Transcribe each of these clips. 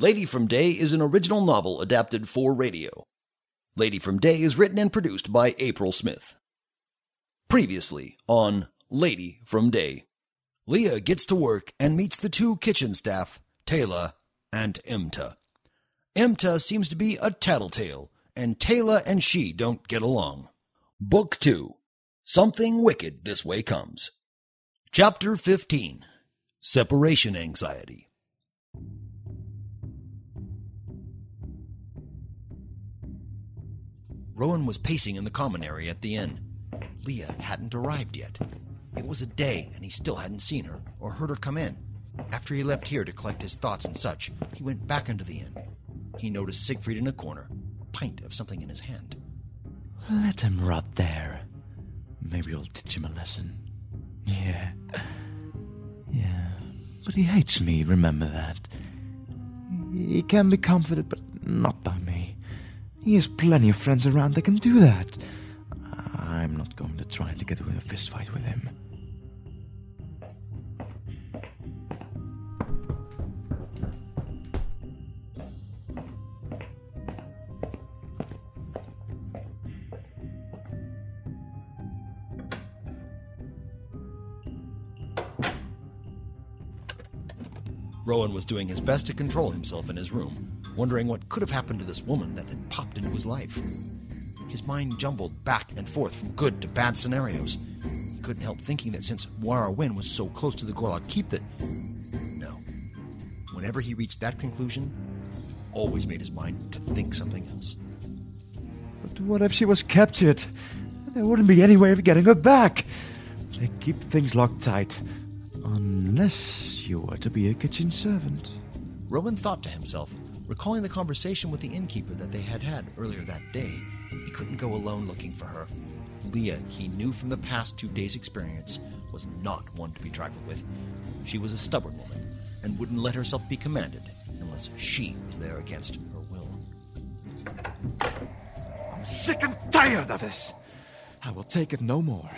Lady from Day is an original novel adapted for radio. Lady from Day is written and produced by April Smith. Previously on Lady from Day, Leah gets to work and meets the two kitchen staff, Taylor and Imta. Imta seems to be a tattletale, and Taylor and she don't get along. Book 2 Something Wicked This Way Comes. Chapter 15 Separation Anxiety. Rowan was pacing in the common area at the inn. Leah hadn't arrived yet. It was a day, and he still hadn't seen her or heard her come in. After he left here to collect his thoughts and such, he went back into the inn. He noticed Siegfried in a corner, a pint of something in his hand. Let him rot there. Maybe I'll teach him a lesson. Yeah. Yeah. But he hates me, remember that. He can be comforted, but not by me. He has plenty of friends around that can do that. I'm not going to try to get into a fistfight with him. Rowan was doing his best to control himself in his room, wondering what could have happened to this woman that had popped into his life. His mind jumbled back and forth from good to bad scenarios. He couldn't help thinking that since Moira Wynn was so close to the Gorlock Keep that. No. Whenever he reached that conclusion, he always made his mind to think something else. But what if she was captured? There wouldn't be any way of getting her back. They keep things locked tight. Unless you were to be a kitchen servant. Rowan thought to himself, recalling the conversation with the innkeeper that they had had earlier that day. He couldn't go alone looking for her. Leah, he knew from the past two days' experience, was not one to be trifled with. She was a stubborn woman and wouldn't let herself be commanded unless she was there against her will. I'm sick and tired of this. I will take it no more.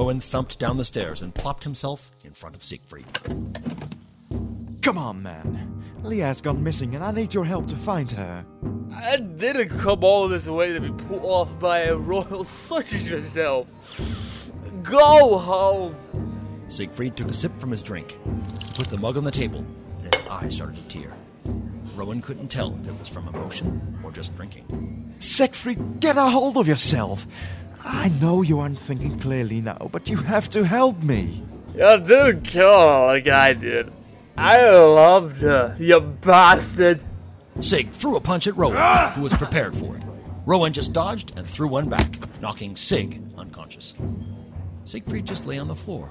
Rowan thumped down the stairs and plopped himself in front of Siegfried. Come on, man. Leah's gone missing, and I need your help to find her. I didn't come all this way to be put off by a royal such as yourself. Go home. Siegfried took a sip from his drink. He put the mug on the table, and his eyes started to tear. Rowan couldn't tell if it was from emotion or just drinking. Siegfried, get a hold of yourself. I know you aren't thinking clearly now, but you have to help me. You didn't kill her like I did. I loved her, you bastard. Sig threw a punch at Rowan, ah! who was prepared for it. Rowan just dodged and threw one back, knocking Sig unconscious. Siegfried just lay on the floor.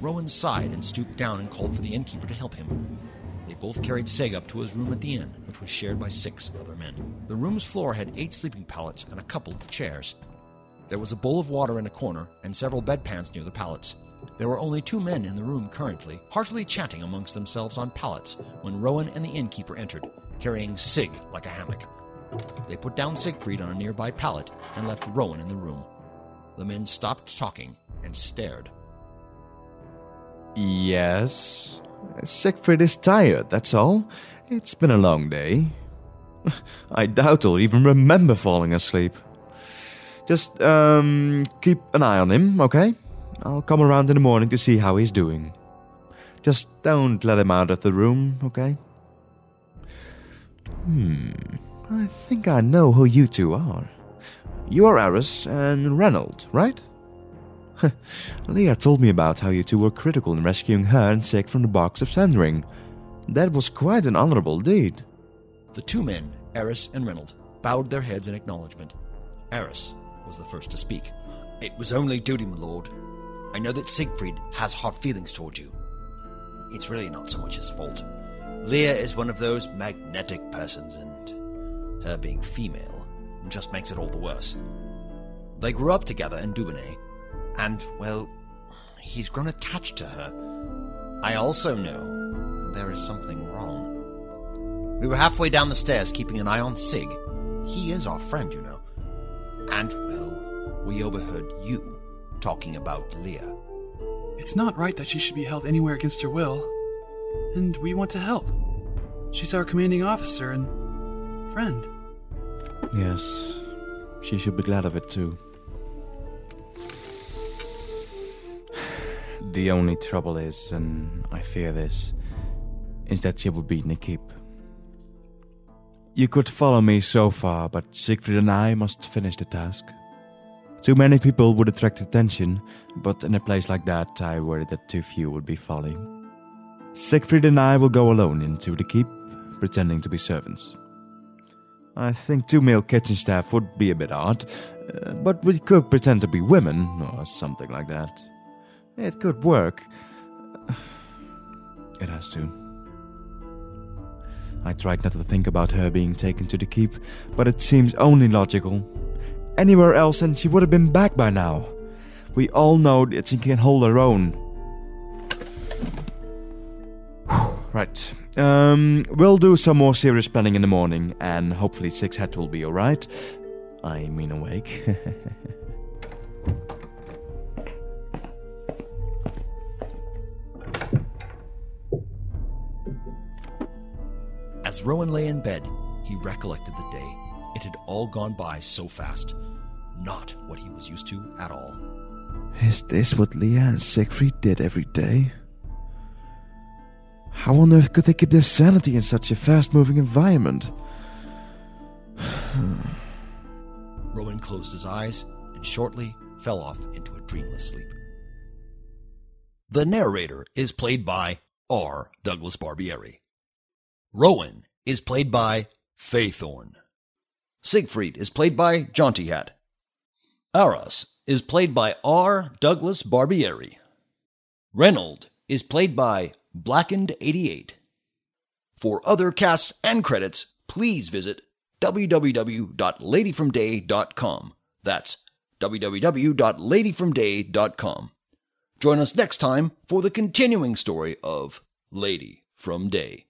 Rowan sighed and stooped down and called for the innkeeper to help him. They both carried Sig up to his room at the inn, which was shared by six other men. The room's floor had eight sleeping pallets and a couple of chairs. There was a bowl of water in a corner and several bedpans near the pallets. There were only two men in the room currently, heartily chatting amongst themselves on pallets when Rowan and the innkeeper entered, carrying Sig like a hammock. They put down Siegfried on a nearby pallet and left Rowan in the room. The men stopped talking and stared. Yes. Siegfried is tired, that's all. It's been a long day. I doubt he'll even remember falling asleep. Just, um, keep an eye on him, okay? I'll come around in the morning to see how he's doing. Just don't let him out of the room, okay? Hmm, I think I know who you two are. You are Eris and Reynold, right? Leah told me about how you two were critical in rescuing her and Sig from the box of Sandring. That was quite an honorable deed. The two men, Eris and Reynold, bowed their heads in acknowledgement. Eris was the first to speak. It was only duty, my lord. I know that Siegfried has hard feelings toward you. It's really not so much his fault. Leah is one of those magnetic persons, and her being female just makes it all the worse. They grew up together in Dubonnet, and, well, he's grown attached to her. I also know there is something wrong. We were halfway down the stairs keeping an eye on Sig. He is our friend, you know. And, well, we overheard you talking about Leah. It's not right that she should be held anywhere against her will. And we want to help. She's our commanding officer and friend. Yes, she should be glad of it too. The only trouble is, and I fear this, is that she will be in the keep. You could follow me so far, but Siegfried and I must finish the task. Too many people would attract attention, but in a place like that, I worry that too few would be following. Siegfried and I will go alone into the keep, pretending to be servants. I think two male kitchen staff would be a bit odd, uh, but we could pretend to be women, or something like that. It could work. It has to. I tried not to think about her being taken to the keep, but it seems only logical anywhere else and she would have been back by now. We all know that she can hold her own. right. Um, we'll do some more serious planning in the morning, and hopefully Six Head will be alright. I mean awake. As Rowan lay in bed, he recollected the day. It had all gone by so fast. Not what he was used to at all. Is this what Leah and Siegfried did every day? How on earth could they keep their sanity in such a fast moving environment? Rowan closed his eyes and shortly fell off into a dreamless sleep. The narrator is played by R. Douglas Barbieri. Rowan is played by Faithorn. Siegfried is played by Jaunty Hat. Aras is played by R. Douglas Barbieri. Reynold is played by Blackened88. For other casts and credits, please visit www.ladyfromday.com. That's www.ladyfromday.com. Join us next time for the continuing story of Lady from Day.